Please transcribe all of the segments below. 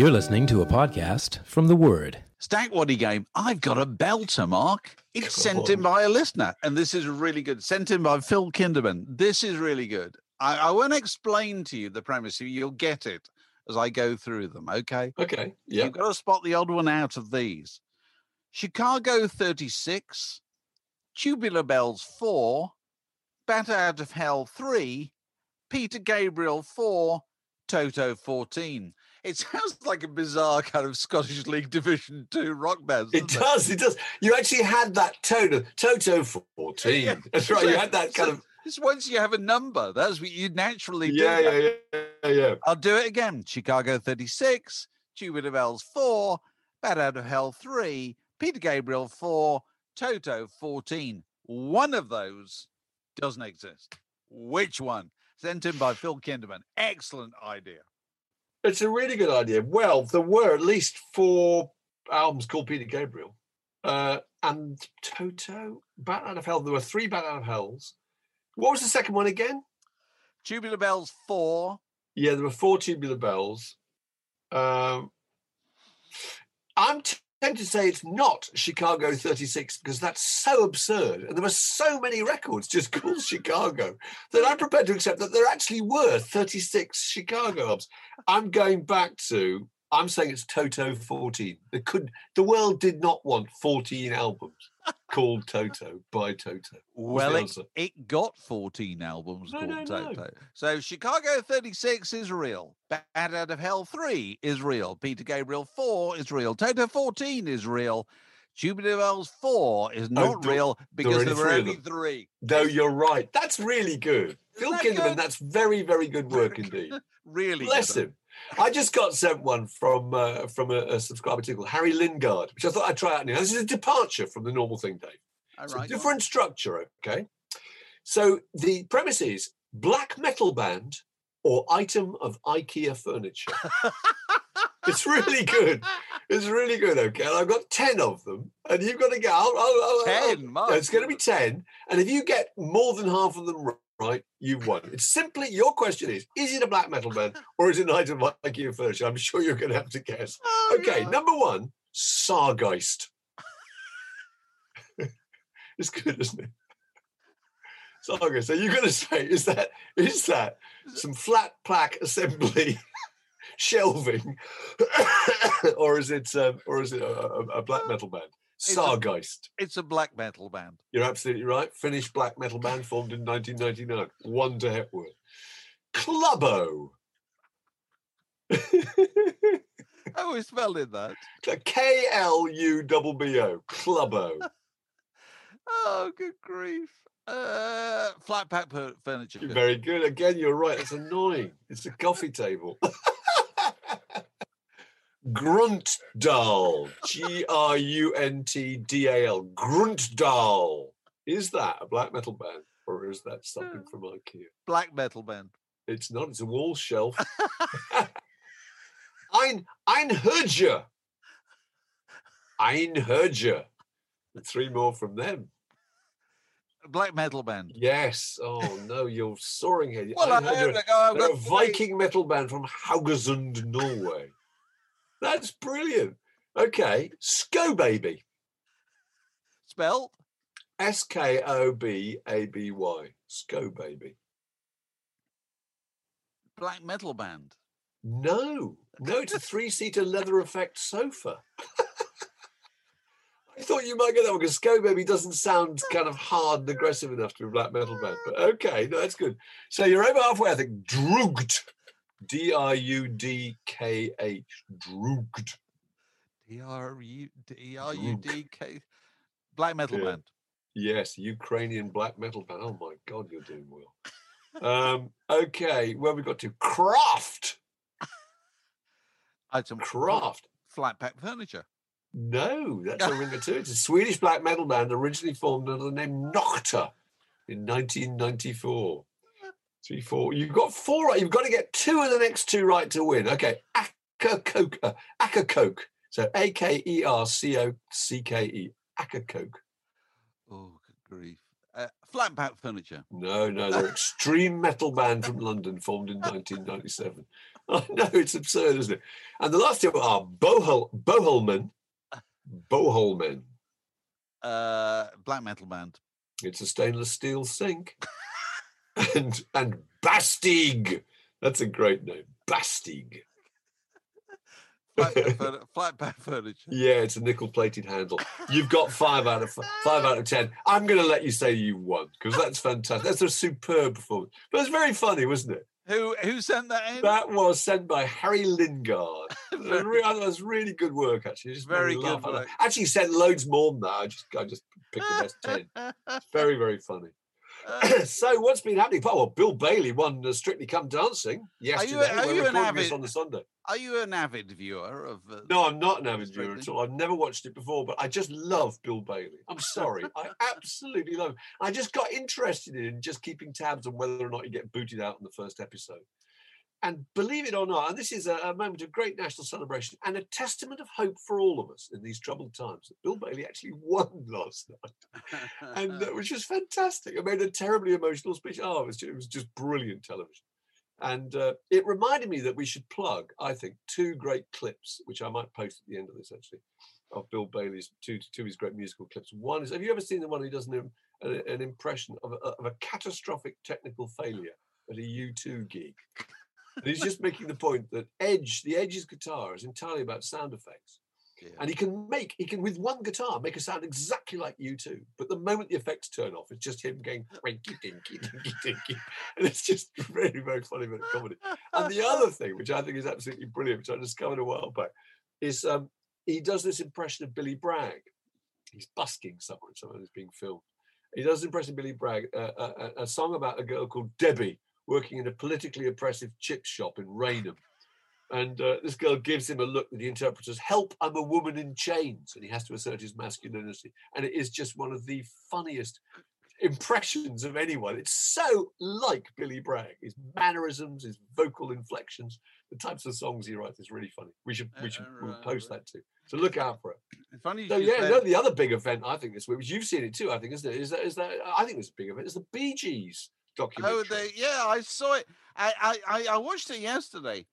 You're listening to a podcast from The Word. Stack Waddy game. I've got a belter, Mark. It's sent in by a listener, and this is really good. Sent in by Phil Kinderman. This is really good. I, I won't explain to you the premise. You'll get it as I go through them. Okay. Okay. Yeah. You've got to spot the odd one out of these. Chicago 36, Tubular Bells 4, Bat Out of Hell 3, Peter Gabriel 4, Toto 14. It sounds like a bizarre kind of Scottish League Division 2 rock band. It does. It does. You actually had that tone of Toto 14. Yeah, That's right. You had that kind So of. It's once you have a number. That's what you naturally do. Yeah, yeah, yeah, yeah, yeah. I'll do it again. Chicago 36, Tubular Bells 4, Bat Out of Hell 3, Peter Gabriel 4, Toto 14. One of those doesn't exist. Which one? Sent in by Phil Kinderman. Excellent idea. It's a really good idea. Well, there were at least four albums called Peter Gabriel. Uh, and Toto, Bat Out of Hell. There were three Bat Out of Hells. What was the second one again? Tubular Bells 4. Yeah, there were four tubular bells. Um, I'm tempted to say it's not Chicago 36 because that's so absurd. And there were so many records just called Chicago that I'm prepared to accept that there actually were 36 Chicago albums. I'm going back to, I'm saying it's Toto 14. There could, the world did not want 14 albums called Toto by Toto. Well, it, it got 14 albums No, called no, no. So Chicago 36 is real. Bat Out of Hell 3 is real. Peter Gabriel 4 is real. Toto 14 is real. Tubular Bells 4 is oh, not there- real because only there were only three. No, you're right. That's really good. Phil that Kinderman, that's very, very good work indeed. Really Bless good. him. I just got sent one from uh, from a, a subscriber called Harry Lingard, which I thought I'd try out now. This is a departure from the normal thing, Dave. All It's a right, different structure, okay? So the premise is black metal band or item of IKEA furniture. it's really good. It's really good, okay? And I've got 10 of them, and you've got to get I'll, I'll, I'll- 10, I'll- my It's going to be 10. And if you get more than half of them right, you've won. It's simply your question is is it a black metal band or is it an item of IKEA furniture? I'm sure you're going to have to guess. Oh, Okay, number one, Sargeist. it's good, isn't it? Sargeist. So you're going to say, is that is that some flat plaque assembly shelving, or is it um, or is it a, a, a black metal band? Sargeist. It's a black metal band. You're absolutely right. Finnish black metal band formed in 1999. One to Hepworth. Klubbo. Oh, we spelled it that. K L U B B O. Klubbo. Oh, good grief. Uh, flat pack furniture. You're very good. Again, you're right. It's annoying. It's a coffee table. Gruntdal. G R U N T D A L. Gruntdal. Is that a black metal band or is that something uh, from IKEA? Black metal band. It's not. It's a wall shelf. Ein Einherjer. Einherjer. Three more from them. Black metal band. Yes. Oh no, you're soaring here. Well, I, Einherjer. look, I've They're a. Viking metal band from Haugesund, Norway. That's brilliant. Okay, Sko Baby. spelled. S K O B A B Y. Sko Baby. Black metal band. No, no, it's a three-seater leather effect sofa. I thought you might get that one because Sko Baby doesn't sound kind of hard and aggressive enough to be a black metal band. But okay, no, that's good. So you're over halfway, I think. Drugged. D I U D K H. Drudkh. D R U D R U D K. Black metal Yeah. band. Yes, Ukrainian black metal band. Oh my God, you're doing well. Um, okay, where we got to? Craft. Item Craft. Flat pack furniture. No, that's a ringer too. It's a Swedish black metal band originally formed under the name Nocta in 1994. Three, four. You've got four right. You've got to get two of the next two right to win. Okay. Akercocke. Uh, Akercocke. So A K E R C O C K E. Akercocke. Oh, good grief. Uh, flat pack furniture. No, no, they're extreme metal band from London, formed in 1997. I know it's absurd, isn't it? And the last two are Bohol Boholmen. Boholmen. Uh, black metal band. It's a stainless steel sink. And and Bastig. That's a great name. Bastig. Flat pack, furni- furniture. Yeah, it's a nickel plated handle. You've got five out of five out of ten. I'm going to let you say you won because that's fantastic. That's a superb performance. But it's very funny, wasn't it? Who who sent that in? That was sent by Harry Lingard. It was Very- re- I thought it was really good work, actually. Just Very good work. Actually, sent loads more than that. I just, I just picked the best ten. It's very, very funny. So, what's been happening? Oh, well, Bill Bailey won uh, Strictly Come Dancing yesterday. are We're you an recording this avid- on the Sunday. Are you an avid viewer of? Uh, No, I'm not an avid viewer at all. I've never watched it before, but I just love Bill Bailey. I'm sorry. I absolutely love him. I just got interested in just keeping tabs on whether or not he get booted out in the first episode. And believe it or not, and this is a, a moment of great national celebration and a testament of hope for all of us in these troubled times that Bill Bailey actually won last night. And uh, which was fantastic. I made a terribly emotional speech. Oh, it was just, it was just brilliant television. And uh, it reminded me that we should plug, I think, two great clips, which I might post at the end of this actually, of Bill Bailey's two two of his great musical clips. One is, have you ever seen the one he does an, an, an impression of a, of a catastrophic technical failure at a U2 gig? And he's just making the point that Edge, the Edge's guitar is entirely about sound effects. Yeah. And he can make, he can with one guitar make a sound exactly like U2. But the moment the effects turn off, it's just him going winky dinky dinky dinky. And it's just very, very funny bit of comedy. And the other thing, which I think is absolutely brilliant, which I discovered a while back, is um, he does this impression of Billy Bragg. He's busking somewhere, someone is being filmed. He does an impression of Billy Bragg, uh, a, a, a song about a girl called Debbie working in a politically oppressive chip shop in Raynham. And uh, this girl gives him a look that he interprets as "Help! I'm a woman in chains," and he has to assert his masculinity. And it is just one of the funniest impressions of anyone. It's so like Billy Bragg. His mannerisms, his vocal inflections, the types of songs he writes is really funny. We should we should we'll Uh, post that too. So look out for it. Funny. So yeah, no, the other big event I think this week, which you've seen it too, I think, isn't it? Is that is that I think it's a big event. It's the Bee Gees documentary. Oh, they, yeah, I saw it. I, I, I, watched it yesterday.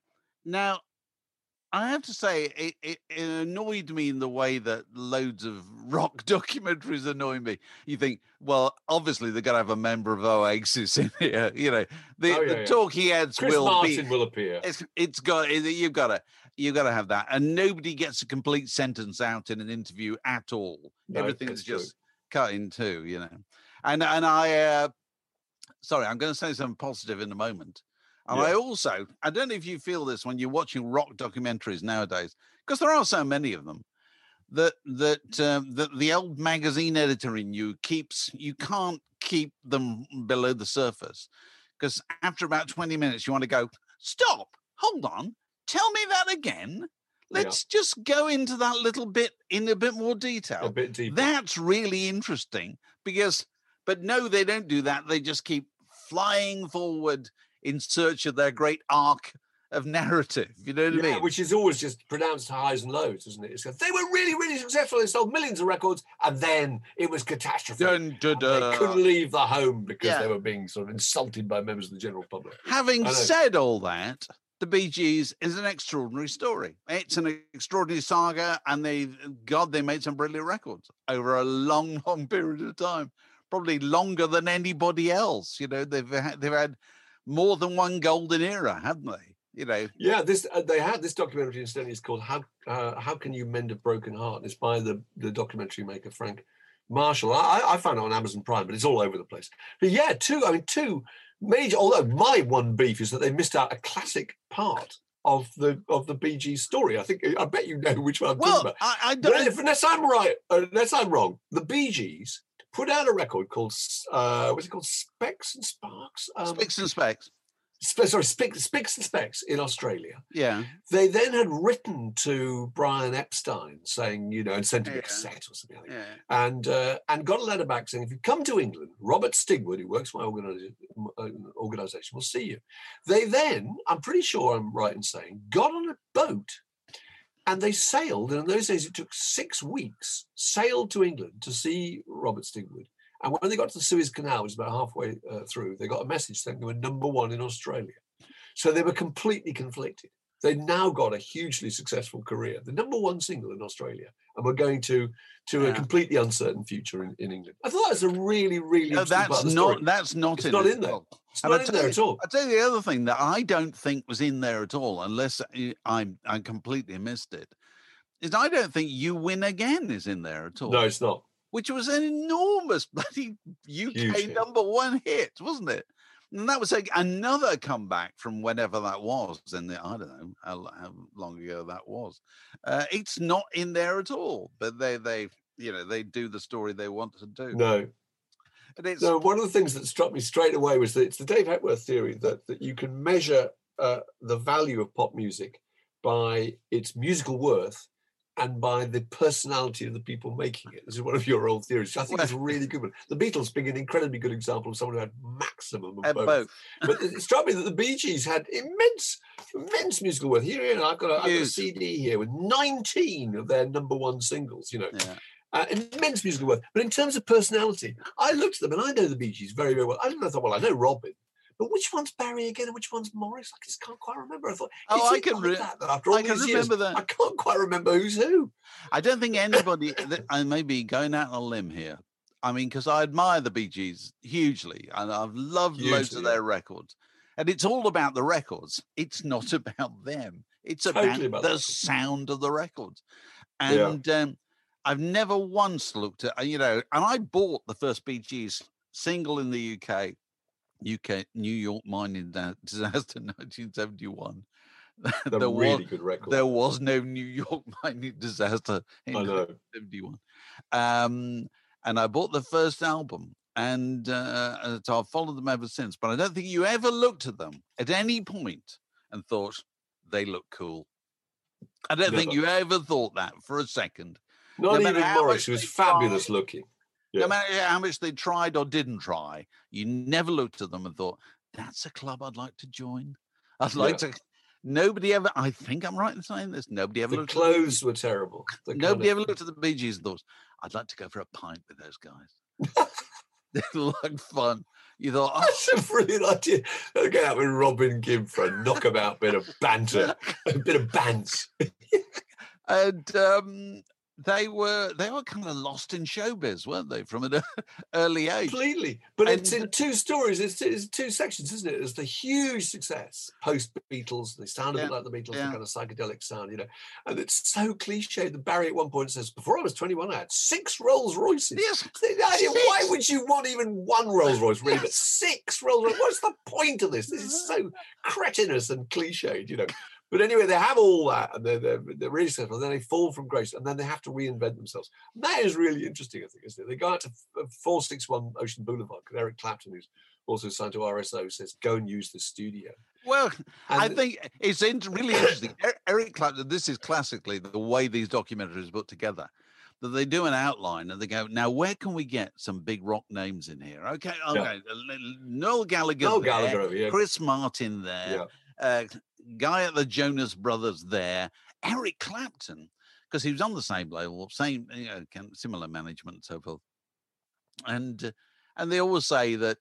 Now, I have to say, it, it, it annoyed me in the way that loads of rock documentaries annoy me. You think, well, obviously they're going to have a member of Oasis in here. You know, the, Oh, yeah, the yeah. talking heads Chris will Martin be. will appear. It's, it's got you've got to you've got to have that, and nobody gets a complete sentence out in an interview at all. No, Everything's just cut in two, you know. And and I, uh, sorry, I'm going to say something positive in a moment. And I also, I don't know if you feel this when you're watching rock documentaries nowadays, because there are so many of them. That that um, that the old magazine editor in you keeps you can't keep them below the surface, because after about 20 minutes you want to go stop, hold on, tell me that again. Let's just go into that little bit in a bit more detail. A bit deeper. That's really interesting because, but no, they don't do that. They just keep flying forward in search of their great arc of narrative. You know what I Yeah, mean? which is always just pronounced highs and lows, isn't it? It's, they were really, really successful. They sold millions of records, and then it was catastrophe. Dun, dun, And They couldn't leave the home because Yeah. they were being sort of insulted by members of the general public. Having said all that, the Bee Gees is an extraordinary story. It's an extraordinary saga, and they, God, they made some brilliant records over a long, long period of time, probably longer than anybody else. You know, they've had, they've had more than one golden era, haven't they? You know, Yeah, this uh, they had this documentary instead. It's called "How uh, How Can You Mend a Broken Heart?" And It's by the the documentary maker Frank Marshall. I, I- found it on Amazon Prime, but it's all over the place. But yeah, two. I mean, two major. Although my one beef is that they missed out a classic part of the of the Bee Gees story. I think I bet you know which one I'm talking well, about. I, I don't. if, unless I'm right, unless I'm wrong, the Bee Gees put out a record called uh, what's it called? Specks and Sparks. Um, Spicks and Specks. Spe- sorry, Spicks and Specks in Australia. Yeah. They then had written to Brian Epstein saying, you know, and sent him Yeah. a cassette or something like that. Yeah. And uh, and got a letter back saying, if you come to England, Robert Stigwood, who works for my organi- uh, organisation, will see you. They then, I'm pretty sure I'm right in saying, got on a boat and they sailed. And in those days, it took six weeks, sailed to England to see Robert Stigwood. And when they got to the Suez Canal, which was about halfway uh, through, they got a message saying they were number one in Australia. So they were completely conflicted. They've now got a hugely successful career, the number one single in Australia, and we're going to to a completely uncertain future in, in England. I thought that was a really, really No, that's not. That's not It's in not in there. It's And not I in tell there you- at all. I'll tell you the other thing that I don't think was in there at all, unless I I, I completely missed it, is I don't think "You Win Again" is in there at all. No, it's not. which was an enormous bloody UK Huge hit. number one hit, wasn't it? And that was like another comeback from whenever that was. In the I don't know how, how long ago that was. Uh, it's not in there at all, but they they you know they do the story they want to do. No, and it's no. One of the things that struck me straight away was that it's the Dave Hepworth theory that that you can measure uh, the value of pop music by its musical worth and by the personality of the people making it. This is one of your old theories. I think is a really good one. The Beatles being an incredibly good example of someone who had maximum of both. both. but it struck me that the Bee Gees had immense, immense musical worth. Here, here I've got, a, I've got a CD here with 19 of their number one singles. You know, Yeah. uh, immense musical worth. But in terms of personality, I looked at them and I know the Bee Gees very, very well. I didn't know, I thought, well, I know Robin. But which one's Barry again and which one's Maurice? I just can't quite remember. I thought, Oh, I can re- that, that after all I can these years, remember that. I can't quite remember who's who. I don't think anybody. that- I may be going out on a limb here. I mean, because I admire the Bee Gees hugely, and I've loved loads of their records. And it's all about the records. It's not about them. It's Totally about, about the sound of the records. Yeah. And um, I've never once looked at, uh, you know, and I bought the first Bee Gees single in the UK, UK New York mining disaster, 1971. They're there really was good records. there was no New York mining disaster in I know. 71. Um, and I bought the first album, and uh, and so I've followed them ever since. But I don't think you ever looked at them at any point and thought they look cool. I don't think you ever thought that for a second. Not no even Maurice, who was fabulous looking. Yeah. No matter how much they tried or didn't try, you never looked at them and thought, "That's a club I'd like to join." I'd like to. Nobody ever. I think I'm right in saying this. Nobody ever The looked. clothes were terrible. The Nobody ever looked at the Bee Gees and thought, I'd like to go for a pint with those guys. they look fun. You thought, oh, That's a brilliant idea. Go out with Robin Gibb for a knockabout bit of banter, a bit of bants. and um, they were they were kind of lost in showbiz, weren't they, from an early age? Completely. But it's in two stories, it's, it's two sections, isn't it? It's the huge success post Beatles. They sound a Yeah, bit like the Beatles, yeah. the kind of psychedelic sound, you know. And it's so cliche The Barry at one point says, Before I was 21, I had six Rolls Royces. Yes, Why Six. would you want even one Rolls Royce, really? But six Rolls Royce. What's the point of this? This is uh-huh. so cretinous and cliched, you know. But anyway, they have all that and they're, they're, they're really successful. Then they fall from grace and then they have to reinvent themselves. And that is really interesting, I think, isn't it? They go out to uh, 461 Ocean Boulevard because Eric Clapton, who's also signed to RSO, says, go and use the studio. Well, I think it's really interesting. Er- Eric Clapton, this is classically the way these documentaries are put together. that they do an outline and they go, now where can we get some big rock names in here? Okay, okay, Yeah. Noel Gallagher, Noel there, Gallagher, here. Chris Martin there, uh, guy at the Jonas Brothers there, Eric Clapton, because he was on the same label, same you know, similar management and so forth. And uh, and they always say that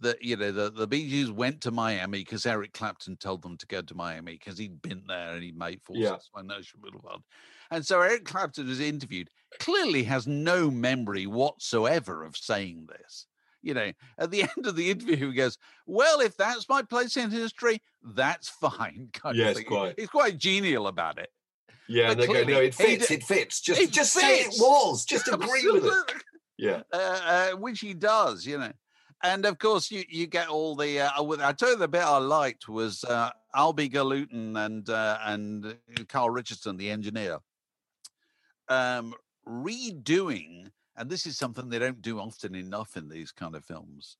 that you know the the Bee Gees went to Miami because Eric Clapton told them to go to Miami because he'd been there and he made forces Yeah. on Ocean Boulevard. And so Eric Clapton is interviewed, clearly has no memory whatsoever of saying this. You know, at the end of the interview, he goes, Well, if that's my place in history, that's fine. Kind Yes, of quite. He's quite genial about it. Yeah, But and they go, no, it fits, d- it fits. Just, it just say it was. Just agree with it. Yeah, uh, uh, which he does, you know. And of course, you, you get all the. Uh, I- tell you, the bit I liked was uh, Albhy Galuten and uh, and Karl Richardson, the engineer, um, redoing. And this is something they don't do often enough in these kind of films.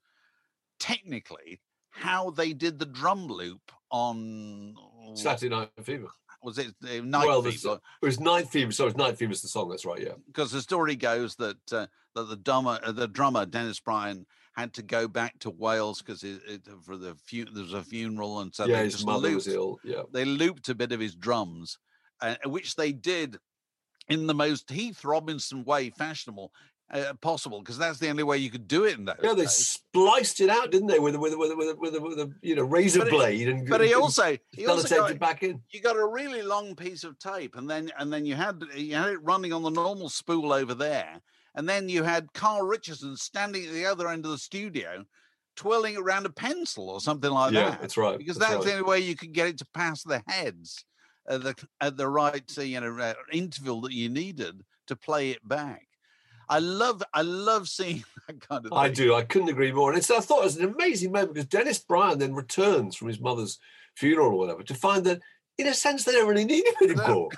Technically, how they did the drum loop on Saturday Night Fever. was it uh, Night well, Fever? the, it was Night Fever. So it's Night Fever's the song. That's right. Yeah. because the story goes that uh, that the drummer, uh, the drummer Dennis Bryon, had to go back to Wales because for the fu- there was a funeral, and so yeah, they his just mother looped, was ill. Yeah. they looped a bit of his drums, uh, which they did in the most Heath Robinson way fashionable uh, possible, because that's the only way you could do it in those Yeah, they days. spliced it out, didn't they, with a, with with with with with a you know razor But it- blade and But he also he also got, it back in. you got a really long piece of tape and then and then you had you had it running on the normal spool over there and then you had karl richardson standing at the other end of the studio twirling around a pencil or something like yeah, that Yeah, that's right. because that's that's, the only way you could get it to pass the heads at the at the right you know interval that you needed to play it back i love i love seeing that kind of thing I do. I couldn't agree more. And it's, I thought it was an amazing moment because Dennis Bryon then returns from his mother's funeral or whatever to find that, in a sense, they don't really need him No. anymore.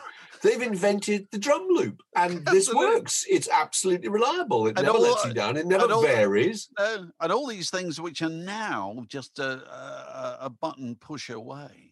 They've invented the drum loop, and this works. It's absolutely reliable. It And never all- lets you down. It never all- varies. And all these things which are now just a, a, a button push away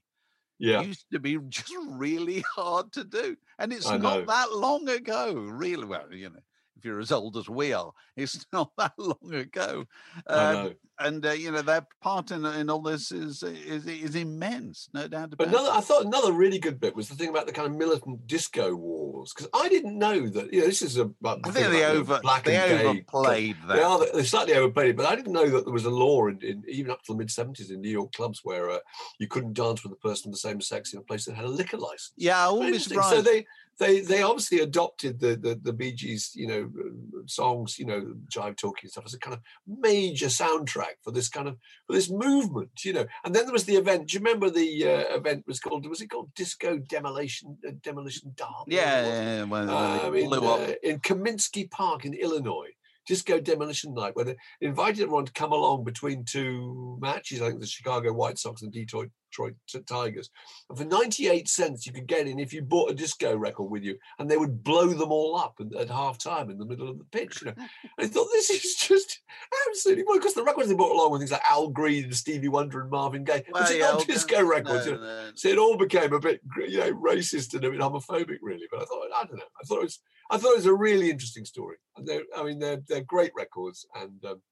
Yeah, used to be just really hard to do. And it's I know. not that long ago, really. Well, you know, if you're as old as we are, it's not that long ago. Um, and uh, you know their part in, in all this is is is immense, no doubt about another, I thought another really good bit was the thing about the kind of militant disco wars because I didn't know that. You know, this is a. it. I think they over black they and gay overplayed that. They are they slightly overplayed it, but I didn't know that there was a law in, in even up to the mid seventies in New York clubs where uh, you couldn't dance with a person of the same sex in a place that had a liquor license. yeah, I Very wouldn't be surprised. So they they they obviously adopted the the, the Bee Gees, you know, uh, songs, you know, jive talking and stuff as a kind of major soundtrack for this kind of for this movement, you know. And then there was the event. Do you remember the uh, event was called was it called Disco Demolition uh, Demolition Derby? yeah, yeah, yeah, when um, in, uh, in Comiskey Park in Illinois. Disco Demolition Night, where they invited everyone to come along between two matches. I think the Chicago White Sox and Detroit, Detroit Tigers. And for 98 cents, you could get in if you bought a disco record with you, and they would blow them all up at, at half time in the middle of the pitch. You know, and I thought this is just absolutely well because the records they brought along were things like Al Green and Stevie Wonder and Marvin Gaye, Well, which are yeah, not disco records. you know. no. So it all became a bit, you know, racist and a bit homophobic, really. But I thought, I don't know. I thought it was, I thought it was a really interesting story. They're, I mean, they're they're great records, and um,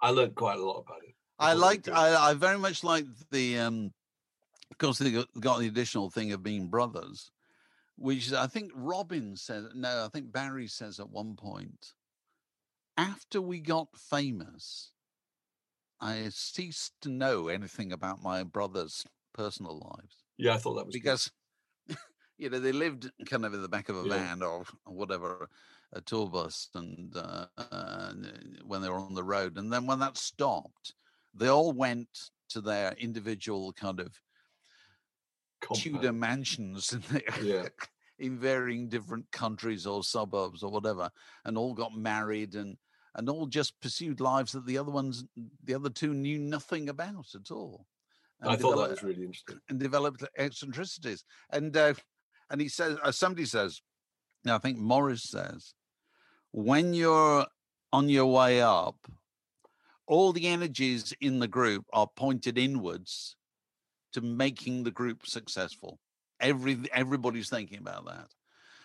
I learned quite a lot about it. I liked. I, I very much liked the. um Of course, they got, the additional thing of being brothers, which I think Robin says. No, I think Barry says at one point. After we got famous, I ceased to know anything about my brothers' personal lives Yeah, I thought that was good. You know, they lived kind of in the back of a Yeah. van or whatever, a tour bus, and uh, uh, when they were on the road, and then when that stopped, they all went to their individual kind of Tudor mansions in, the, Yeah. in varying different countries or suburbs or whatever, and all got married and and all just pursued lives that the other ones, the other two, knew nothing about at all. I thought that was really interesting. and developed eccentricities. And uh, and he says, uh, somebody says, now I think Maurice says, when you're on your way up, all the energies in the group are pointed inwards to making the group successful. Every everybody's thinking about that.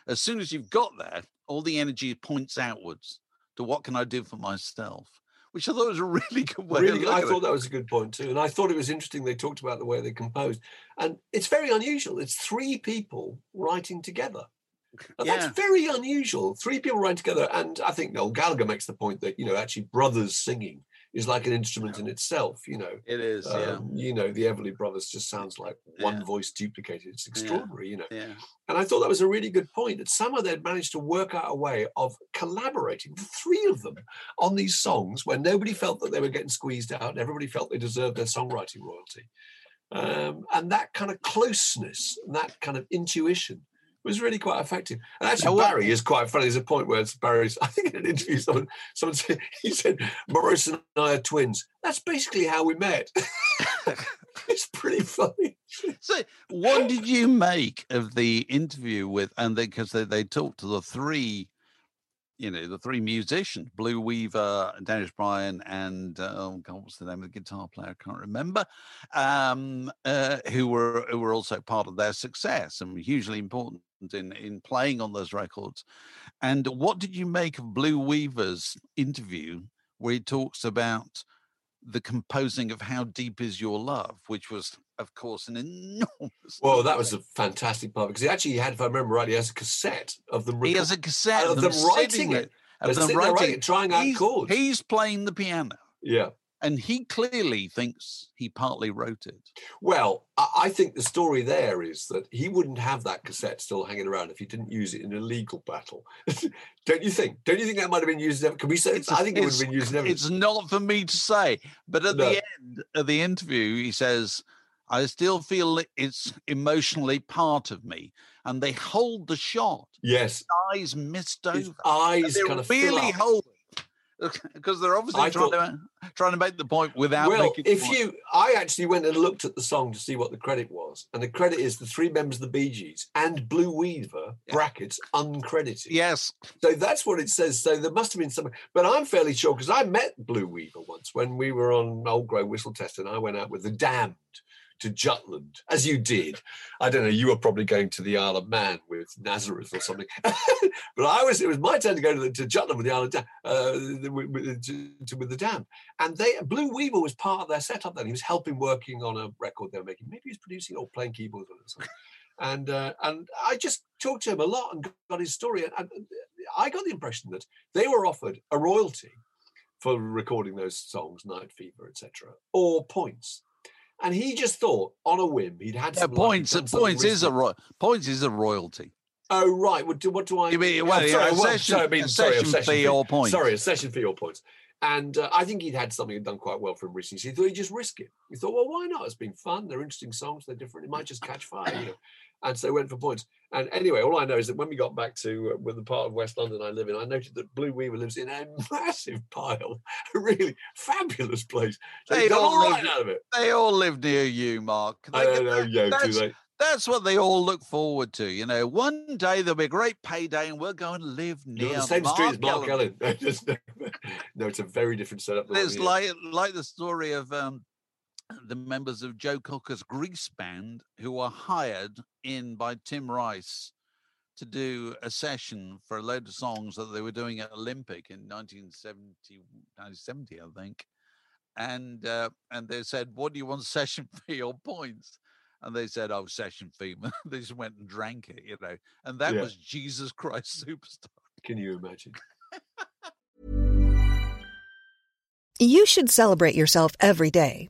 as soon as you've got there, all the energy points outwards to what can I do for myself, which I thought was a really good way. Really, of I thought it. that was a good point too, and I thought it was interesting. They talked about the way they composed, and it's very unusual. It's three people writing together. And Yeah. That's very unusual. Three people writing together, and I think Noel Gallagher makes the point that you know actually brothers singing is like an instrument in itself. You know, It is, yeah. um, you know, the Everly Brothers just sounds like one Yeah. voice duplicated. It's extraordinary, you know. Yeah. And I thought that was a really good point that somehow they'd managed to work out a way of collaborating, the three of them, on these songs where nobody felt that they were getting squeezed out. And Everybody felt they deserved their songwriting royalty. Um, and that kind of closeness, and that kind of intuition was really quite effective. And actually, Now, Barry is quite funny. There's a point where it's Barry's, I think in an interview, someone, someone said, he said, Maurice and I are twins. That's basically how we met. it's pretty funny. So, what did you make of the interview with, and because they, they talked to the three, you know, the three musicians, Blue Weaver, Dennis Bryon, and uh, oh God, what's the name of the guitar player? I can't remember. Um, uh, who were who were also part of their success and hugely important in in playing on those records. And what did you make of Blue Weaver's interview, where he talks about? the composing of how deep is your love which was of course an enormous Well, that was a fantastic part because he actually had, if I remember rightly, he has a cassette of them. he has a cassette of them them writing sitting it. of them writing writing trying out he's, chords. he's playing the piano Yeah. And he clearly thinks he partly wrote it Well, I, think the story there is that he wouldn't have that cassette still hanging around if he didn't use it in a legal battle. Don't you think? Don't you think that might have been used? As, can we say? It's- I think it would have been used it's not for me to say but at No. the end of the interview he says i still feel it's emotionally part of me and they hold the shot Yes, eyes missed his over eyes they kind of really hold because they're obviously I trying thought- to trying to make the point without well, if point. you, I actually went and looked at the song to see what the credit was, and the credit is the three members of the Bee Gees and Blue Weaver Yeah. brackets uncredited. yes So that's what it says. So there must have been something, but I'm fairly sure because I met Blue Weaver once when we were on Old Grey Whistle Test, and I went out with the Damned to Jutland, as you did. I don't know. You were probably going to the Isle of Man with Nazareth or something, but I was. It was my turn to go to, the, to Jutland with the Isle of Dam, uh, with, with, to, with the Damned, and they Blue Weaver was part of their setup. Then he was helping working on a record they were making. Maybe he was producing or playing keyboards or something. And uh, and I just talked to him a lot and got his story. And, and I got the impression that they were offered a royalty for recording those songs, Night Fever, etc., or points. And he just thought, on a whim, he'd had yeah, some points points is a ro- points is a royalty Oh right. What do, what do I? You mean- oh, well, yeah, sorry, a well, session- sorry, I mean, sorry, session fee or points. Sorry, a session fee or points. And uh, I think he'd had something done quite well for him recently. So he thought he'd just risk it. He thought, well, why not? It's been fun. They're interesting songs. They're different. It might just catch fire, you know. And so went for points. And anyway, all I know is that when we got back to uh, with the part of West London I live in, I noted that Blue Weaver lives in a massive pile, a really fabulous place. So They all right live- out of it. they all live near you mark I don't know, yo, do that's, they? that's what they all look forward to you know one day there'll be a great payday and we'll go and live near the same street as Mark Ellen. Ellen. No, it's a very different setup. than what There's he is. like like the story of um, the members of Joe Cocker's Grease band who were hired in by Tim Rice to do a session for a load of songs that they were doing at Olympic in 1970, 1970 I think. And uh, and they said, "What do you want session fee or points?" And they said, "Oh, session fee." they just went and drank it, you know. And that Yeah. was Jesus Christ Superstar. Can you imagine? You should celebrate yourself every day,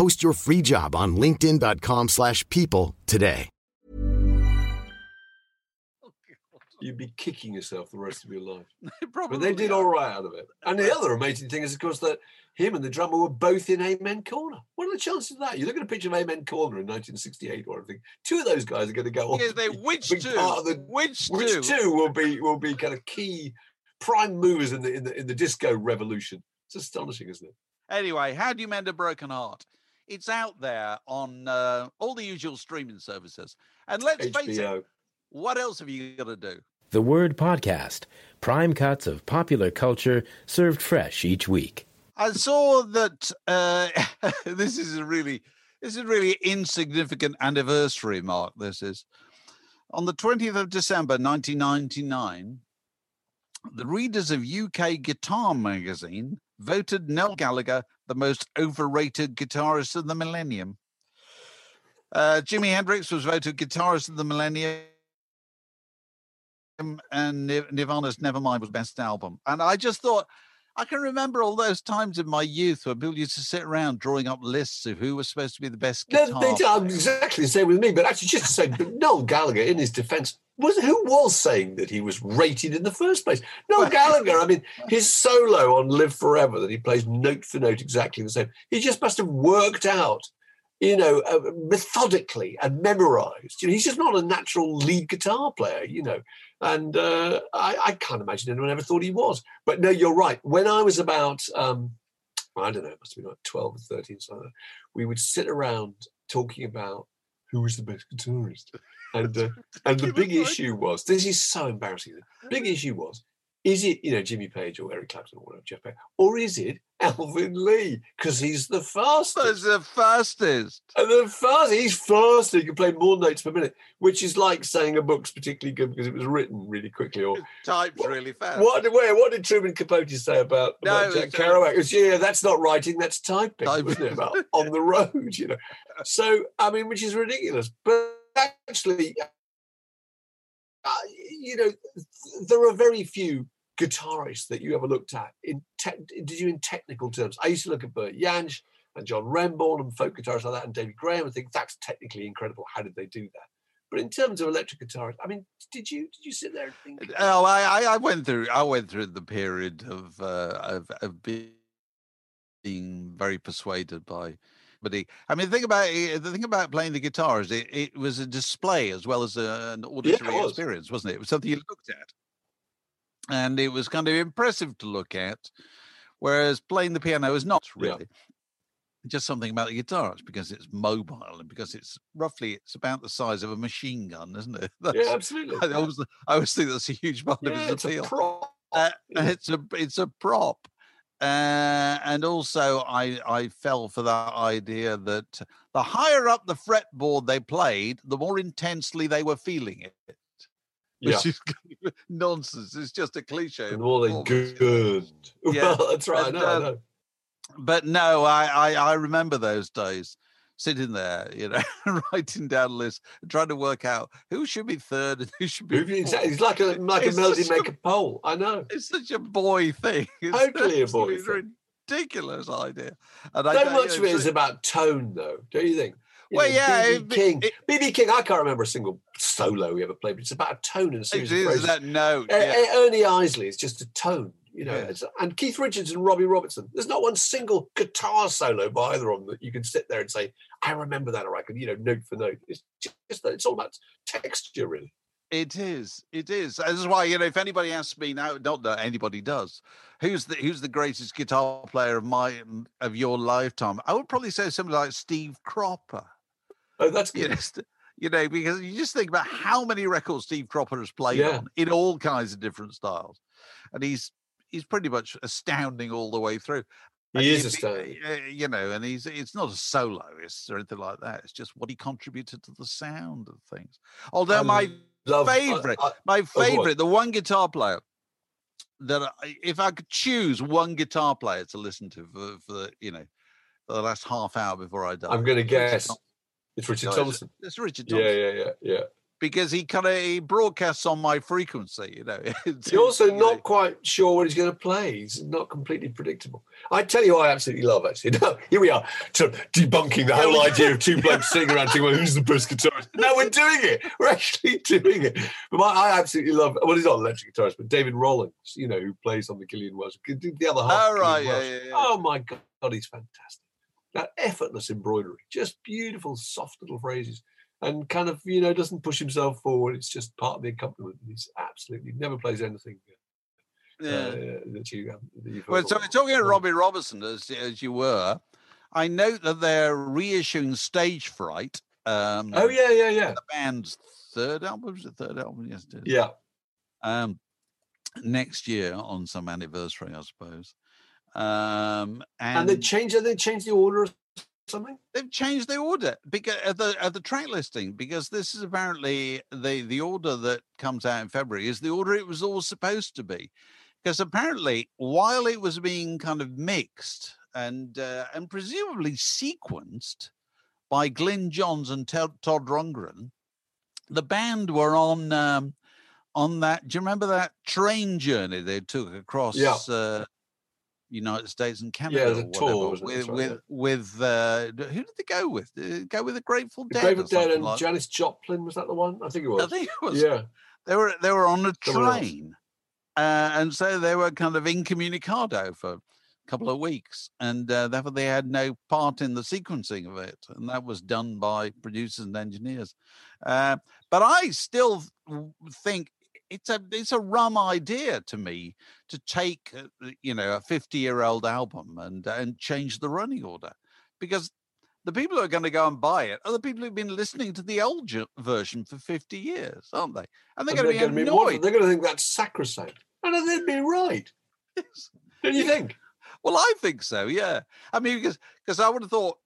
Post your free job on linkedin.com/people slash people today. You'd be kicking yourself the rest of your life. Probably. But they did all right out of it. And the other amazing thing is, of course, that him and the drummer were both in Amen Corner. What are the chances of that? You look at a picture of Amen Corner in 1968 or anything. Two of those guys are going to go on. Yeah, they which two? part of the- Which two? which two will be will be kind of key prime movers in the in the in the disco revolution. It's astonishing, isn't it? Anyway, how do you mend a broken heart? It's out there on uh, all the usual streaming services. And let's face it, what else have you got to do? The Word Podcast. Prime cuts of popular culture served fresh each week. I saw that uh, this is a really this is a really insignificant anniversary mark. This is on the 20th of December 1999. The readers of UK Guitar magazine voted Noel Gallagher the most overrated guitarist of the millennium. Uh, Jimi Hendrix was voted guitarist of the millennium, and Nir- Nirvana's Nevermind was best album. And I just thought, I can remember all those times in my youth where people used to sit around drawing up lists of who was supposed to be the best No, guitar. they did exactly the same with me. But actually, just to say, Noel Gallagher, in his defence, was who was saying that he was rated in the first place? Noel Gallagher. I mean, his solo on "Live Forever" that he plays note for note exactly the same. He just must have worked out, you know, uh, methodically and memorised. You know, he's just not a natural lead guitar player. You know, and uh, I, I can't imagine anyone ever thought he was. But no, you're right. When I was about, um, I don't know, it must have been like 12 or 13, something like that, we would sit around talking about who was the best guitarist. And, uh, and the big issue was this is so embarrassing. The big issue was is it, you know, Jimmy Page or Eric Clapton or whatever, Jeff Beck, or is it Alvin Lee? Because he's the fastest. was the fastest. And the fast, he's faster. He can play more notes per minute, which is like saying a book's particularly good because it was written really quickly. Or Types What- really fast. what did wait, what did Truman Capote say about, No, about Jack uh, Kerouac? It was, yeah, that's not writing, that's typing, Typing. wasn't it? About on the road, you know. So I mean, which is ridiculous. But actually, uh, you know, there are very few guitarists that you ever looked at in did you in technical terms. I used to look at Bert Jansch and John Renbourn and folk guitarists like that and David Graham and think that's technically incredible. How did they do that? But in terms of electric guitarists, I mean, did you did you sit there and think? Oh, I, I, I went through. I went through the period of uh, of, of being very persuaded by. But he, I mean, the thing about the thing about playing the guitar is it, it was a display as well as a, an auditory was. experience, wasn't it? It was something you looked at, and it was kind of impressive to look at. Whereas playing the piano is not Yeah. really just something about the guitar. It's because it's mobile and because it's roughly it's about the size of a machine gun, isn't it? Yeah, That's- absolutely. I always, I always think that's a huge part of Yeah, his it's a appeal. Uh, it's a it's a prop, uh, and also I I fell for that idea that the higher up the fretboard they played, the more intensely they were feeling it. Yeah. Is nonsense. It's just a cliche. And of more than performance, you know. good. Yeah, Well, that's right. And. I uh, know. But no, I, I I remember those days sitting there, you know, writing down lists, and trying to work out who should be third and who should be. Exactly. It's like a like a melody maker poll. I know. It's such a boy thing. It's Totally a boy thing. ridiculous idea. And I So don't- much you of know, it is about tone, though. Don't you think? You Well, know, yeah, BB it- King. BB King. I can't remember a single solo he ever played, but it's about a tone and a it series of is phrases. that note. Yeah. Ernie Isley is just a tone, you know. Yeah. And Keith Richards and Robbie Robertson. There's not one single guitar solo by either of them that you can sit there and say, "I remember that," or I can, you know, note for note. It's just that it's all about texture, really. It is. It is. This is why you know if anybody asks me now, not that anybody does, who's the who's the greatest guitar player of my of your lifetime? I would probably say somebody like Steve Cropper. Oh, that's You know, you know, because you just think about how many records Steve Cropper has played Yeah. on in all kinds of different styles, and he's he's pretty much astounding all the way through. And He is astounding. uh, You know, and he's it's not a soloist or anything like that. It's just what he contributed to the sound of things. Although I my love- favorite, I- my what? favorite, the one guitar player that I, if I could choose one guitar player to listen to for, for the, you know, for the last half hour before I die, I'm going to guess it's Richard Thompson. It's, Richard Yeah, Thompson yeah, yeah, yeah. Because he kind of he broadcasts on my frequency. You know, You're also not quite sure what he's going to play. He's not completely predictable. I tell you, what I absolutely love actually. No, here we are, debunking the whole idea of two blokes sitting around talking about who's the best guitarist. No, we're doing it. We're actually doing it. But my, I absolutely love. Well, he's not an electric guitarist, but David Rawlings, you know, who plays on the Gillian Welch, the other half. Oh, right, yeah, yeah, yeah. Oh my god, he's fantastic. That effortless embroidery, just beautiful, soft little phrases, and kind of you know doesn't push himself forward. It's just part of the accompaniment. He's absolutely never plays anything. Uh, Yeah. that you um, that Well, so we're talking about Robbie Robertson as as you were. I note that they're reissuing Stage Fright. Um, Oh yeah, yeah, yeah, the band's third album. Was it third album? Yes, it is. yeah. Um, next year on some anniversary, I suppose. Um, and, And they changed. They changed the order or something. they've changed the order because at the at the track listing because this is apparently the the order that comes out in February is the order it was all supposed to be because apparently while it was being kind of mixed and uh, and presumably sequenced by Glyn Johns and Todd, Todd Rundgren, the band were on um, on that. Do you remember that train journey they took across? Yeah. Uh, United States and Canada, Yeah, the or tour, whatever, wasn't it? with That's right, with with uh, who did they go with? Did they go with the Grateful The Dead. Grateful or Dead and like- Janis Joplin was that the one? I think it was. I think it was. Yeah, They were they were on a train, uh, and so they were kind of incommunicado for a couple of weeks, and uh, therefore they had no part in the sequencing of it, and that was done by producers and engineers. Uh, but I still think it's a it's a rum idea to me to take uh, you know a fifty year old album and and change the running order because. The people who are going to go and buy it are the people who've been listening to the old version for 50 years, aren't they? And they're And going to gonna be be- annoyed. They're going to think that's sacrosanct, and they'd be right. Don't you think? Well, I think so. Yeah. I mean, because because I would have thought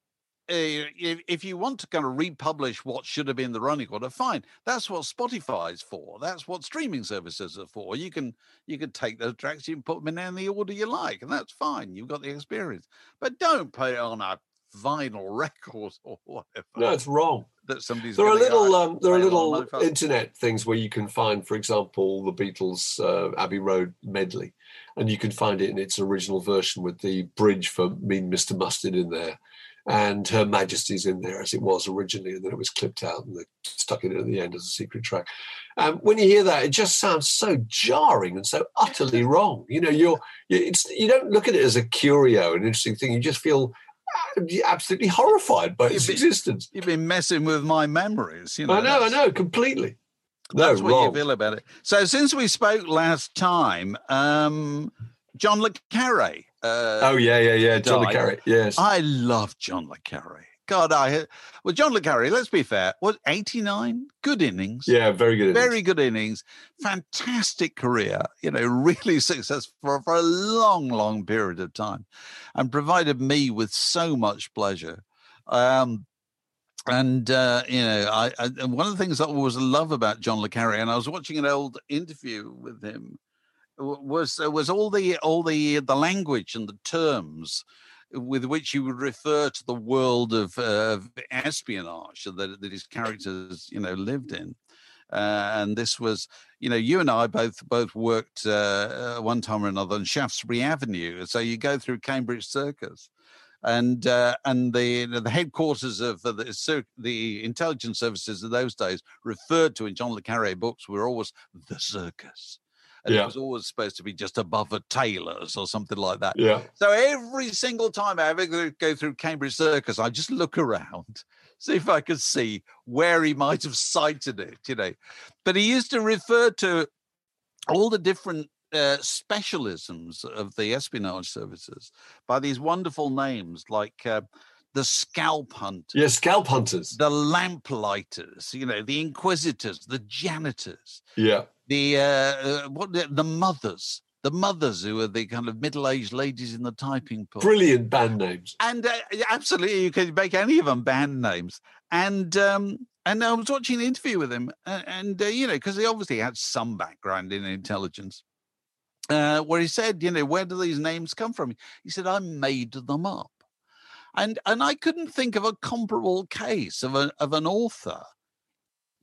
uh, if, if you want to kind of republish what should have been the running order, fine. That's what Spotify's for. That's what streaming services are for. You can you can take those tracks, you can put them in any order you like, and that's fine. You've got the experience. But don't put it on a vinyl record or whatever. No, it's wrong. that somebody's. There are little, um, there are and play it on little internet things where you can find, for example, the Beatles' uh, Abbey Road medley, and you can find it in its original version with the bridge for Mean Mr. Mustard in there, and Her Majesty's in there as it was originally, and then it was clipped out and they stuck it in at the end as a secret track. Um, when you hear that, it just sounds so jarring and so utterly wrong. You know, you're you- it's you don't look at it as a curio, an interesting thing. You just feel uh, absolutely horrified by its You'd be- existence. You've been messing with my memories. You know, I know, I know, completely. No, That's what wrong. you feel about it. So since we spoke last time, um, John Le Carre. Uh, Oh yeah, yeah, yeah. John le. Carre. Yes. I love John Le Carre. God, I well, John Le Carre. Let's be fair. Was eighty nine good innings? yeah, very good. Very good innings, fantastic career, you know, really successful for, for a long, long period of time and provided me with so much pleasure. Um, and, uh, you know, I, I, one of the things I always love about John Le Carre, and I was watching an old interview with him, was uh, was all the all the the language and the terms with which he would refer to the world of, uh, of espionage that, that his characters, you know, lived in. Uh, and this was, you know, you and I both both worked uh, uh, one time or another on Shaftesbury Avenue. So you go through Cambridge Circus, and uh, and the the headquarters of the the intelligence services of those days referred to in John le Carre books were always the circus. And Yeah. it was always supposed to be just above a tailor's or something like that. Yeah. So every single time I ever go- through Cambridge Circus, I just look around, see if I could see where he might have sighted it, you know. But he used to refer to all the different uh, specialisms of the espionage services by these wonderful names like uh, the scalp hunters. Yeah, scalp hunters. the lamplighters, you know, the inquisitors, the janitors, Yeah. The uh, uh, what the, the mothers the Mothers, who are the kind of middle-aged ladies in the typing pool. Brilliant band names. And uh, absolutely, you could make any of them band names. And um, and I was watching an interview with him, uh, and uh, you know, because he obviously had some background in intelligence, uh, where he said, you know, where do these names come from? He said, I made them up, and and I couldn't think of a comparable case of a of an author,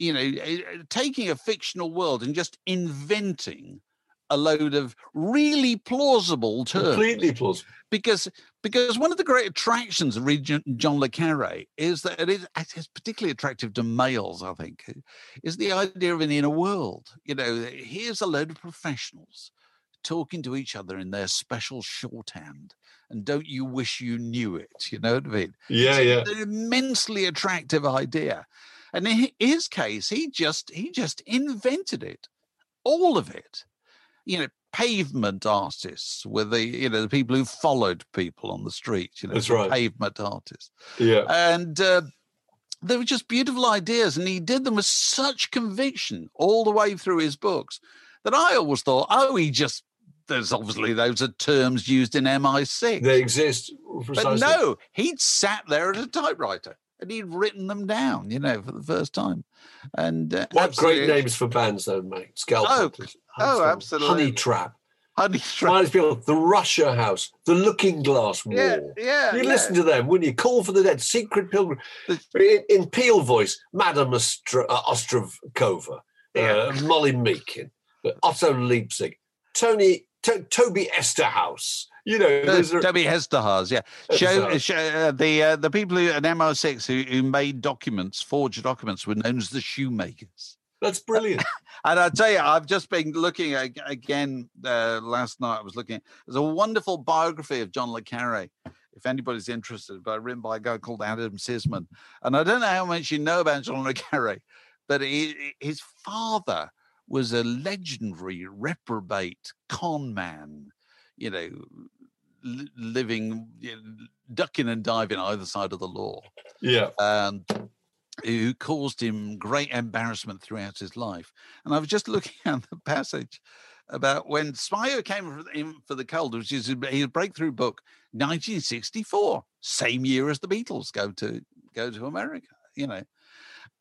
you know, eh, eh, taking a fictional world and just inventing a load of really plausible terms. Completely plausible. Because because one of the great attractions of reading John le Carre is that it is it's particularly attractive to males, I think, is the idea of an inner world. You know, here's a load of professionals talking to each other in their special shorthand. And don't you wish you knew it? You know what I mean? Yeah, yeah. An immensely attractive idea. And in his case, he just he just invented it. All of it you know, pavement artists were the, you know, the people who followed people on the street, you know, That's right. pavement artists. Yeah. And uh, they were just beautiful ideas. And he did them with such conviction all the way through his books that I always thought, oh, he just, there's obviously those are terms used in MI6. They exist. But no, he'd sat there at a typewriter and he'd written them down, you know, for the first time. And uh, What great names for bands, though, mate. Scalp Oh, oh, absolutely. Honey Trap. Honey Trap. Reminds me of the Russia House, the Looking Glass War. Yeah, yeah, You yeah. listen to them, wouldn't you? Call for the Dead, Secret Pilgrim. In, in Peel voice, Madame Ostra, uh, Ostrovkova, uh, Molly Meakin, uh, Otto Leipzig, Tony, to, Toby Esterhaus. You know, Uh, are, Debbie yeah. Show, show uh, the uh, the people who at MI6 who, who made documents, forged documents, were known as the shoemakers. that's brilliant. And I tell you, I've just been looking ag- again uh, last night. I was looking. There's a wonderful biography of John le Carre. If anybody's interested, but written by a guy called Adam Sisman. And I don't know how much you know about John le Carre, but he, his father was a legendary reprobate con man. You know, li- living, you know, ducking and diving either side of the law yeah. um, who caused him great embarrassment throughout his life. And I was just looking at the passage about when Spy Who came in for the cold, which is his breakthrough book, 1964, same year as the Beatles go to go to America, you know,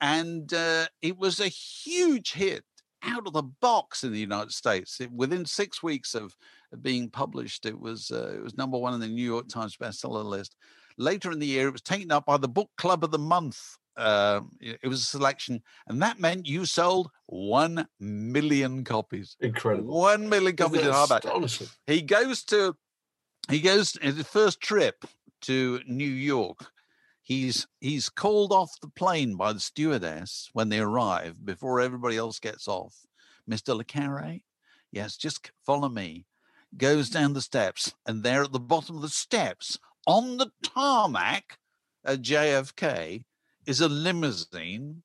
and uh, it was a huge hit out of the box in the United States. It, within six weeks of, of being published, it was uh, it was number one in the New York Times bestseller list. Later in the year, it was taken up by the Book Club of the Month. Um, it was a selection, and that meant you sold one million copies. Incredible. One million copies in hardback. astonishing? He goes to he goes his first trip to New York. He's he's called off the plane by the stewardess when they arrive before everybody else gets off. Mr. Le Carre, yes, just follow me. Goes down the steps, and there at the bottom of the steps, on the tarmac at JFK, is a limousine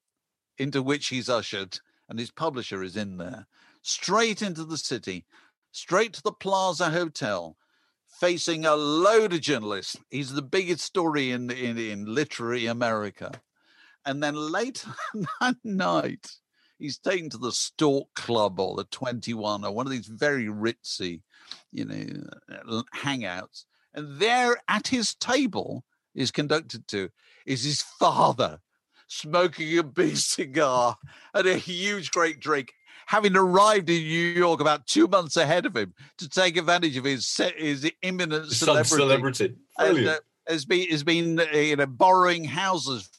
into which he's ushered, and his publisher is in there, straight into the city, straight to the Plaza Hotel, facing a load of journalists. He's the biggest story in in, in literary America. And then later that night, he's taken to the Stork Club or the 21 or one of these very ritzy, you know, uh, hangouts. And there at his table is conducted to is his father smoking a big cigar and a huge great drink, having arrived in New York about two months ahead of him to take advantage of his his imminent Some celebrity. celebrity. And, uh, has been has been uh, you know borrowing houses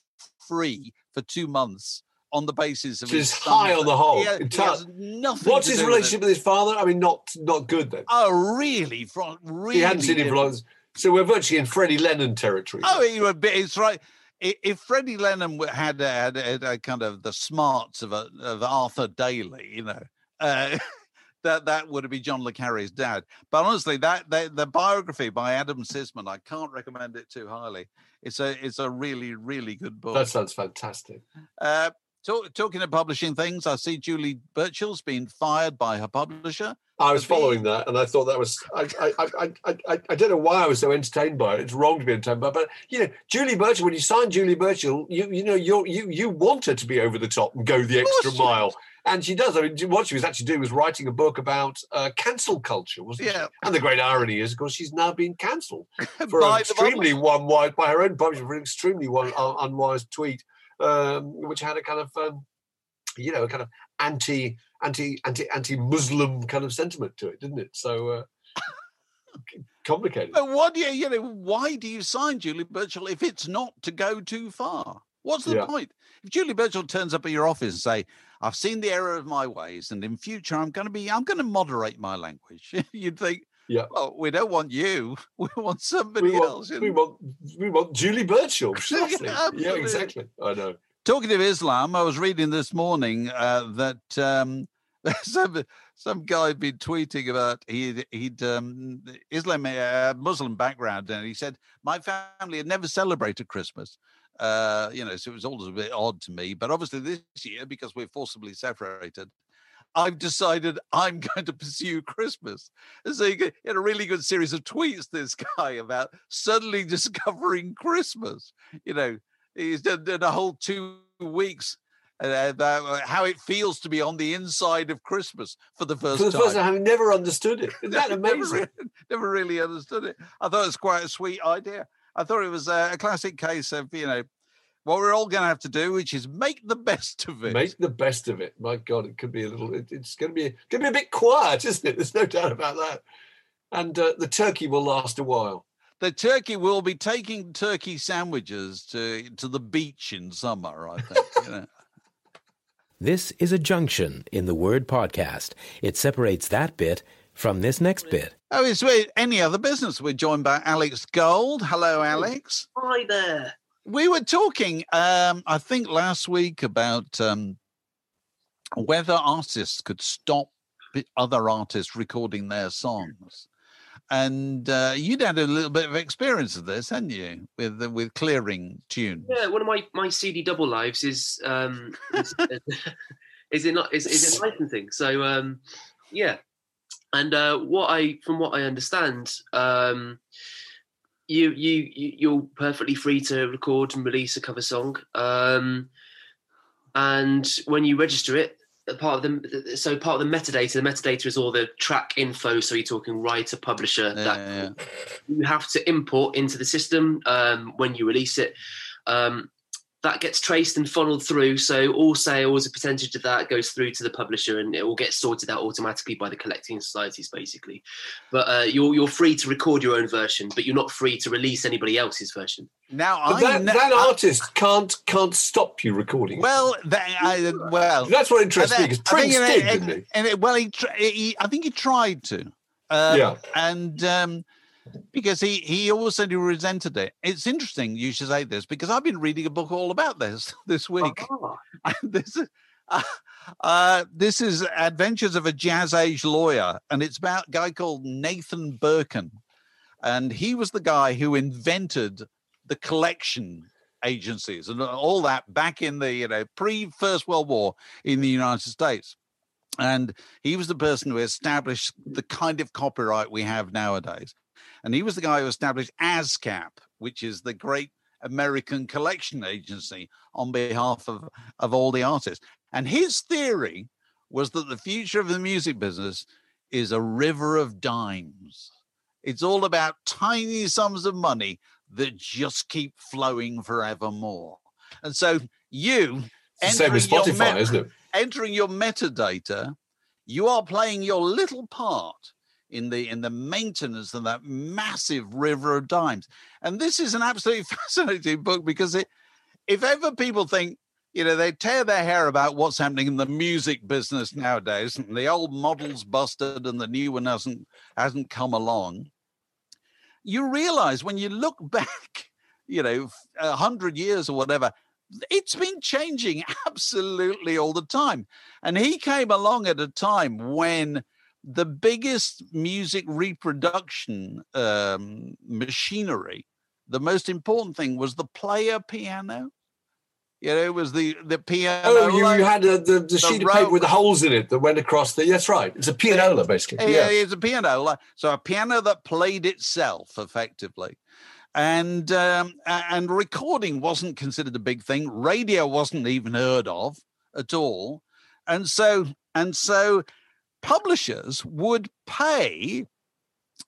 free for two months on the basis of his high on the whole. He has, he has nothing. What's his do with relationship with his father? I mean, not not good then. Oh, really? From really? he hadn't seen him for long. So we're virtually in Freddie Lennon territory. Oh, he would be. It's right. If Freddie Lennon had uh, had, had a kind of the smarts of a, of Arthur Daley, you know, uh, that that would have been John le Carre's dad. But honestly, that, that the biography by Adam Sisman, I can't recommend it too highly. It's a it's a really really good book. that sounds fantastic. Uh, talk, talking of publishing things, I see Julie Burchill's been fired by her publisher. I was following that, and I thought that was. I, I, I, I, I, I don't know why I was so entertained by it. It's wrong to be entertained by, it, but you know, Julie Burchill. When you sign Julie Burchill, you you know you you you want her to be over the top and go the extra mile, And she does. I mean, what she was actually doing was writing a book about uh, cancel culture, wasn't Yeah. she? And the great irony is, of course, she's now been cancelled for By an extremely one wise by her own publisher for an extremely one un- unwise tweet, um, which had a kind of um, you know a kind of anti anti anti anti Muslim kind of sentiment to it, didn't it? So uh, complicated. But what do you, you know, why do you sign Julie Burchill if it's not to go too far? What's the Yeah. point? If Julie Burchill turns up at your office and say, I've seen the error of my ways, and in future I'm gonna be I'm gonna moderate my language, you'd think, Yeah. well, we don't want you, we want somebody We want, else. we want we want Julie Burchill. precisely. yeah, exactly. I know. Talking of Islam, I was reading this morning uh, that um, some some guy had been tweeting about he'd he'd um, Islam uh, Muslim background, and he said my family had never celebrated Christmas. Uh, you know, so it was always a bit odd to me. But obviously, this year because we're forcibly separated, I've decided I'm going to pursue Christmas. And so he had a really good series of tweets. This guy about suddenly discovering Christmas. You know, he's done, a whole two weeks uh, about how it feels to be on the inside of Christmas for the first For the time. first time, I've never understood it. Isn't that Never amazing? re- Never, really understood it. I thought it was quite a sweet idea. I thought it was a classic case of you know what we're all going to have to do, which is make the best of it. Make the best of it. My God, it could be a little. It, it's going to be going to be a bit quiet, isn't it? There's no doubt about that. And uh, the turkey will last a while. the turkey will be taking turkey sandwiches to to the beach in summer. I think. you know. This is a junction in the word podcast. It separates that bit from this next bit. Oh, it's with any other business. We're joined by Alex Gold. Hello, Alex. Hi there. We were talking, um, I think, last week about um, whether artists could stop other artists recording their songs. And uh, you'd had a little bit of experience of this, hadn't you, with with clearing tunes? Yeah, one of my, my CD double lives is um is, is it not is, is it licensing? So um yeah, and uh, what I from what I understand, um you you you- you're perfectly free to record and release a cover song, um and when you register it. a Part of the so part of the metadata. The metadata is all the track info. So you're talking writer, publisher, that Yeah, yeah. you have to import into the system um, when you release it. Um, that gets traced and funneled through. So all sales, a percentage of that goes through to the publisher, and it all gets sorted out automatically by the collecting societies, basically. But uh, you're you're free to record your own version, but you're not free to release anybody else's version. Now, I that, kn- that I- artist can't can't stop you recording. well, that, I, well, that's what interests me because I think, Prince did, and- didn't he? and it- well, he, tr- he, I think he tried to. Um, Yeah. And um, because he, he always said he resented it. It's interesting you should say this because I've been reading a book all about this this week. And this is uh, uh, this is Adventures of a Jazz Age Lawyer, and it's about a guy called Nathan Burkan, and he was the guy who invented the collection agencies and all that back in the you know pre First World War in the United States. And he was the person who established the kind of copyright we have nowadays. And he was the guy who established ASCAP, which is the great American collection agency on behalf of, of all the artists. And his theory was that the future of the music business is a river of dimes. It's all about tiny sums of money that just keep flowing forevermore. And so you It's the same as entering your Spotify, met- it? entering your metadata, you are playing your little part in the in the maintenance of that massive river of dimes. And this is an absolutely fascinating book because it, if ever people think, you know, they tear their hair about what's happening in the music business nowadays, and the old model's busted and the new one hasn't hasn't come along. You realize when you look back, you know, a hundred years or whatever, it's been changing absolutely all the time. And he came along at a time when the biggest music reproduction um, machinery, the most important thing was the player piano. You know, it was the the piano. Oh, you, you had a, the, the sheet of paper with the holes in it that went across the. That's right. It's a pianola, basically. Yeah, Yeah. it's a pianola. So a piano that played itself effectively. And um, and recording wasn't considered a big thing. Radio wasn't even heard of at all. and so and so publishers would pay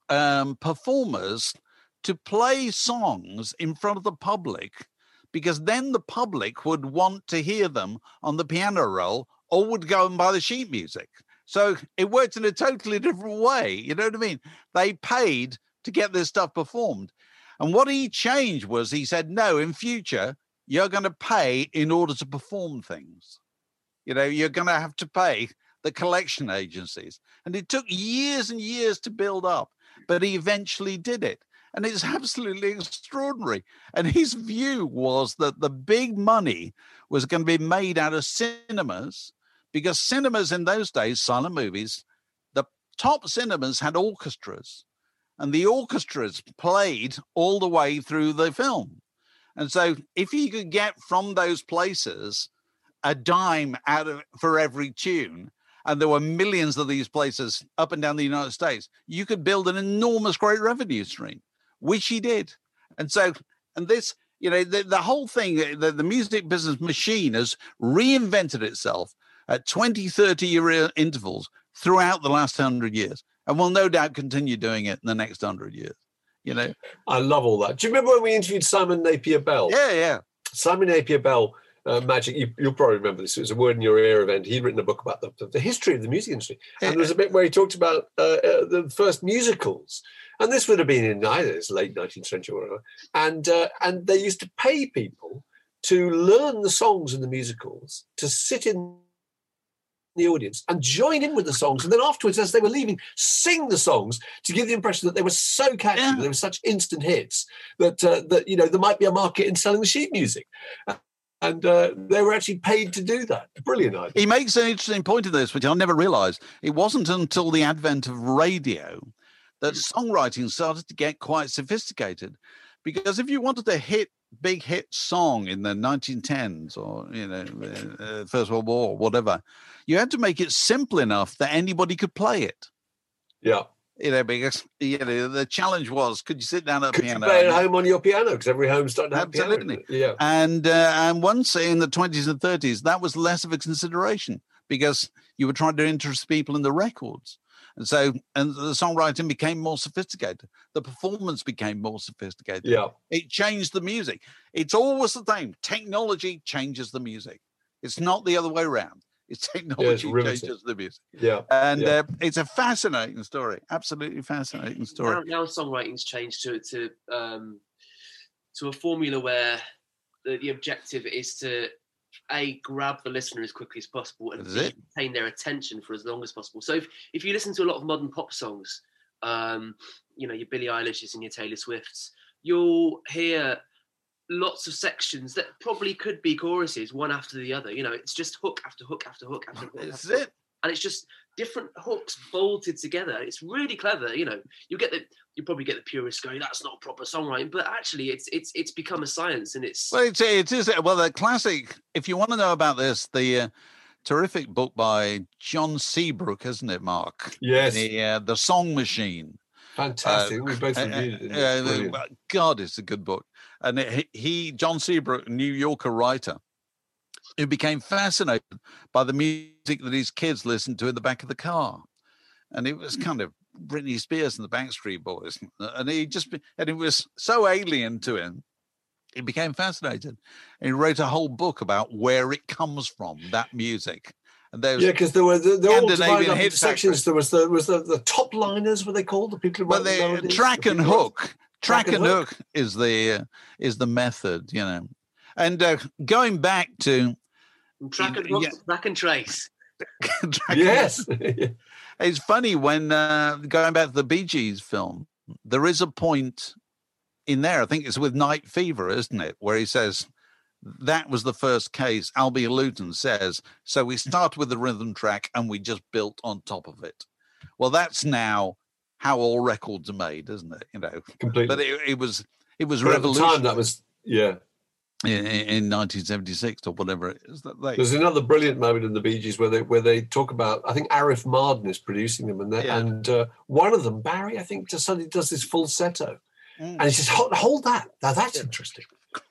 um, performers to play songs in front of the public because then the public would want to hear them on the piano roll or would go and buy the sheet music. So it worked in a totally different way. You know what I mean? They paid to get this stuff performed. And what he changed was he said, no, in future, you're going to pay in order to perform things. You know, you're going to have to pay the collection agencies. And it took years and years to build up, but he eventually did it. And it's absolutely extraordinary. And his view was that the big money was going to be made out of cinemas because cinemas in those days, silent movies, the top cinemas had orchestras and the orchestras played all the way through the film. And so if you could get from those places a dime out of for every tune, and there were millions of these places up and down the United States, you could build an enormous great revenue stream, which he did. And so, and this, you know, the, the whole thing, the, the music business machine has reinvented itself at 20, 30 year intervals throughout the last hundred years, and will no doubt continue doing it in the next hundred years. You know, I love all that. Do you remember when we interviewed Simon Napier Bell? Yeah, yeah. Simon Napier Bell. Uh, magic. You, will probably remember this. It was a word in your ear event. He'd written a book about the, the history of the music industry, and there was a bit where he talked about uh, uh, the first musicals, and this would have been in either it's late 19th century or whatever. And uh, and they used to pay people to learn the songs in the musicals, to sit in the audience and join in with the songs. And then afterwards, as they were leaving, sing the songs to give the impression that they were so catchy, yeah. they were such instant hits that uh, that you know there might be a market in selling the sheet music. And uh, they were actually paid to do that. Brilliant idea. He makes an interesting point in this, which I never realised. It wasn't until the advent of radio that songwriting started to get quite sophisticated. Because if you wanted to hit big hit song in the 1910s or you know uh, first world war or whatever you had to make it simple enough that anybody could play it yeah you know because you know the challenge was could you sit down at a could piano you play at home on your piano because every home started to have absolutely piano, yeah and uh, and once in the 20s and 30s that was less of a consideration because you were trying to interest people in the records and so, and the songwriting became more sophisticated. The performance became more sophisticated. Yeah. It changed the music. It's always the same. Technology changes the music. It's not the other way around. It's technology yeah, it's changes the music. Yeah. And yeah. Uh, it's a fascinating story. Absolutely fascinating story. Now, now songwriting's changed to to um, to a formula where the, the objective is to a grab the listener as quickly as possible and retain their attention for as long as possible. So if, if you listen to a lot of modern pop songs, um, you know your Billie Eilish's and your Taylor Swift's, you'll hear lots of sections that probably could be choruses one after the other. You know, it's just hook after hook after hook after hook. That's after it. Hook and it's just different hooks bolted together. It's really clever. You know, you get the you probably get the purists going, "That's not proper songwriting," but actually, it's it's it's become a science, and it's well, it's it is well the classic. If you want to know about this, the uh, terrific book by John Seabrook, isn't it, Mark? Yes. The uh, the Song Machine. Fantastic. Uh, we both reviewed it. Uh, uh, God, it's a good book. And it, he, John Seabrook, New Yorker writer, who became fascinated by the music that his kids listened to in the back of the car. And it was kind of Britney Spears and the Backstreet Boys. And he just, and it was so alien to him. He became fascinated. And he wrote a whole book about where it comes from, that music. And there was yeah, because there were the, all divided up into sections. There was the was the, the top liners, what they called the people who well, the track and hook. Track, track and, hook. hook is the uh, is the method, you know. And uh, going back to track and, yeah. track and trace. yes. it's funny when uh, going back to the Bee Gees film, there is a point in there. I think it's with Night Fever, isn't it, where he says that was the first case. Albhy Galuten says so. We start with the rhythm track and we just built on top of it. Well, that's now how all records are made, isn't it? You know, completely. But it, it was it was revolutionary. Time, that was yeah in, in 1976 or whatever it is that they. There's another brilliant moment in the Bee Gees where they where they talk about I think Arif Mardin is producing them and yeah. and uh, one of them Barry I think just suddenly does this falsetto mm. and he says hold, hold that now that's yeah. interesting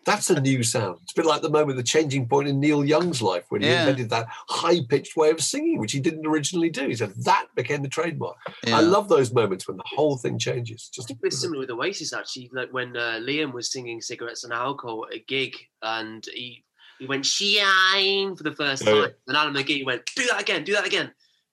That's a new sound. It's a bit like the moment, the changing point in Neil Young's life when he Yeah. invented that high pitched way of singing, which he didn't originally do. He said that became the trademark. Yeah. I love those moments when the whole thing changes. I Just think it's similar with Oasis actually. Like when uh, Liam was singing "Cigarettes and Alcohol" at a gig, and he he went "Shine" for the first Oh, time, yeah. and Alan McGee went, "Do that again, do that again,"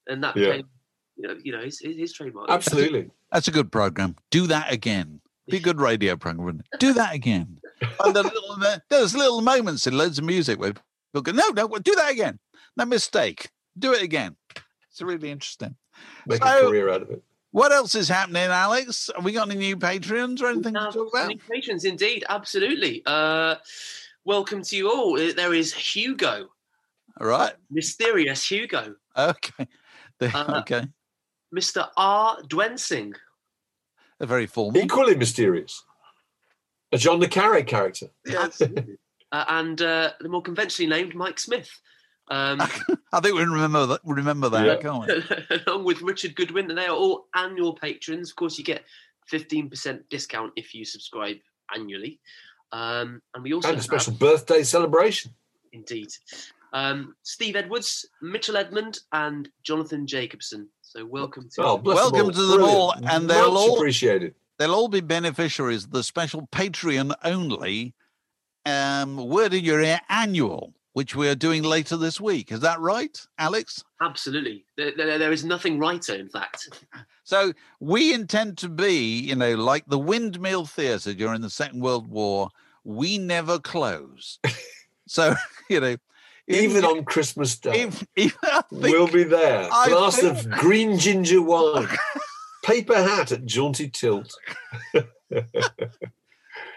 and that Yeah. became, you know, you know, his, his, his trademark. absolutely. That's a good program. Do that again. Be a good radio program. wouldn't it? Do that again. And the little, there's little moments in loads of music where people go, no, no, do that again. No mistake. Do it again. It's really interesting. Make So- a career out of it. What else is happening, Alex? Have we got any new patrons or anything to talk about? new patrons, indeed, absolutely. Uh, welcome to you all. Uh, There is Hugo, All right. mysterious Hugo, Okay. The- Uh, okay. Mr. R. Dwensing, They're very formal. Equally mysterious. A John le Carre character. absolutely, uh, and uh, the more conventionally named Mike Smith. Um, I think we remember that. Remember that, Yeah. can't we? along with Richard Goodwin, and they are all annual patrons. Of course, you get 15% discount if you subscribe annually. Um, and we also And a have, special birthday celebration. indeed, um, Steve Edwards, Mitchell Edmond, and Jonathan Jacobson. So welcome to Oh, Welcome them to all. them Brilliant. all, and they'll Much all- appreciated. They'll all be beneficiaries of the special Patreon only um, Word in Your Ear annual, which we are doing later this week. Is that right, Alex? absolutely. There, there- there is nothing righter, in fact. So we intend to be, you know, like the Windmill Theatre during the Second World War. We never close. so you know, Even you- on Christmas Day. if, if think, we'll be there. I Glass think- of green ginger wine. Paper hat at jaunty tilt.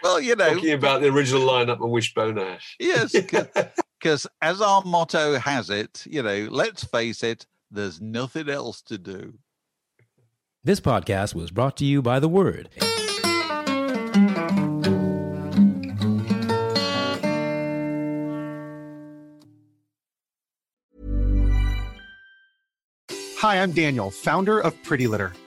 well, you know, Talking about the original lineup of Wishbone Ash. yes, because as our motto has it, you know, let's face it, there's nothing else to do. This podcast was brought to you by The Word. Hi, I'm Daniel, founder of Pretty Litter.